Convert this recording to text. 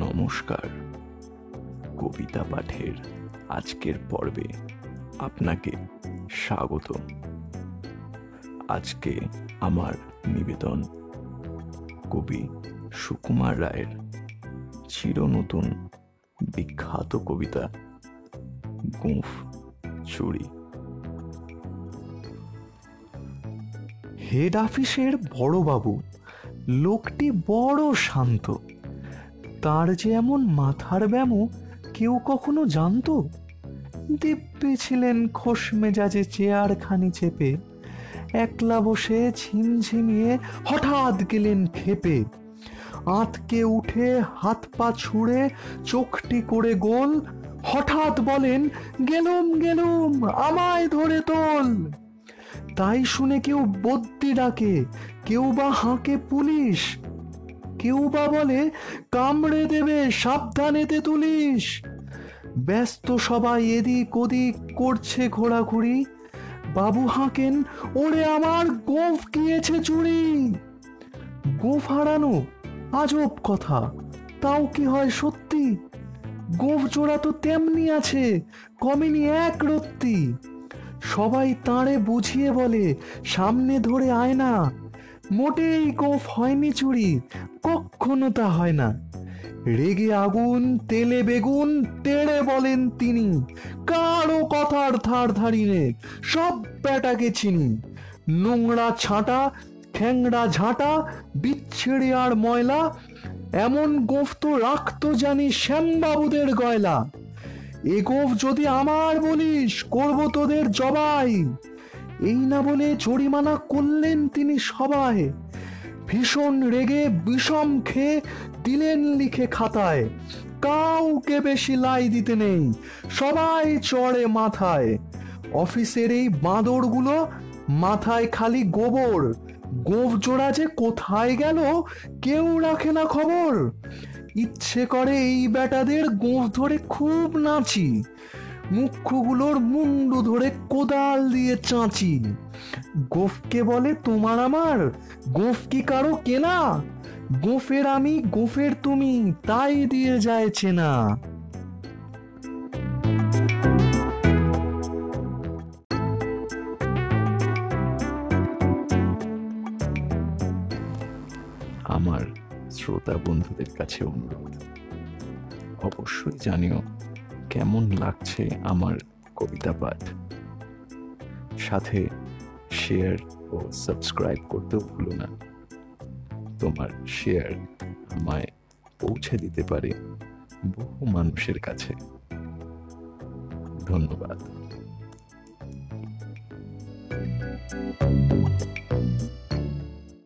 নমস্কার। কবিতা পাঠের আজকের পর্বে আপনাকে স্বাগত আজকে আমার নিবেদন কবি সুকুমার রায়ের চিরনতুন বিখ্যাত কবিতা গুঁফ চুরি। হেড অফিসের বড়বাবু, লোকটি বড় শান্ত। তার যে এমন মাথার ব্যামো কেউ কখনো জানতো? দিব্যে ছিলেন খোস মেজাজে চেয়ারখানি চেপে। একলা বসে ঝিমঝিমিয়ে হঠাৎ গেলেন খেপে। আঁতকে উঠে হাত পা ছুঁড়ে চোখটি করে গোল। হঠাৎ বলেন, গেলুম গেলুম, আমায় ধরে তোল। তাই শুনে কেউ বদ্যি ডাকে, কেউ বা হাঁকে পুলিশ। কেউ বা বলে, কামড়ে দেবে, সাবধানেতে তুলিস। ব্যস্ত সবাই এদিক ওদিক করছে ঘোরাঘুরি। বাবু হাঁকেন, ওরে আমার গোফ গিয়েছে চুরি। গোফ হারানো, আজব কথা, তাও কি হয় সত্যি? গোফ জোড়া তো তেমনি আছে, কমেনি এক রত্তি। সবাই তাঁরে বুঝিয়ে বলে, সামনে ধরে আয় না। মোটেই গোফ হয়নি চুরি, কখনো তা হয় না। রেগে আগুন, তেলে বেগুন, তেড়ে বলেন তিনি, কারও কথার ধার ধারি নে সব ব্যাটাকে চিনি। নোংরা ছাঁটা, ঠ্যাংরা ঝাঁটা বিচ্ছেড়ে আর ময়লা, এমন গোফ তো রাখতো জানি শ্যামবাবুদের গয়লা। এ গোফ যদি আমার বলিস, করব তোদের জবাই। এই না বলে জরিমানা করলেন তিনি সবাই। ভীষণ রেগে বিষম খেয়ে দিলেন লিখে খাতায়। কাউকে বেশি লাই দিতে নেই, সবাই চড়ে মাথায়। অফিসের এই বাঁদরগুলো মাথায় খালি গোবর। গোফ জোড়া যে কোথায় গেল কেউ রাখে না খবর। ইচ্ছে করে এই বেটাদের গোঁফ ধরে খুব নাচি। মুখ্যগুলোর মুন্ডু ধরে কোদাল দিয়ে চাঁচি গোফকে বলে তোমার আমার? গোফ কি কারও কেনা? গোফের আমি, গোফের তুমি, তাই দিয়ে যায় চেনা। আমার শ্রোতা বন্ধুদের কাছে অনুরোধ। অবশ্যই জানিও কেমন লাগছে আমার কবিতা পাঠ? সাথে শেয়ার ও সাবস্ক্রাইব করতেও ভুলো না। তোমার শেয়ার আমায় পৌঁছে দিতে পারে বহু মানুষের কাছে। ধন্যবাদ।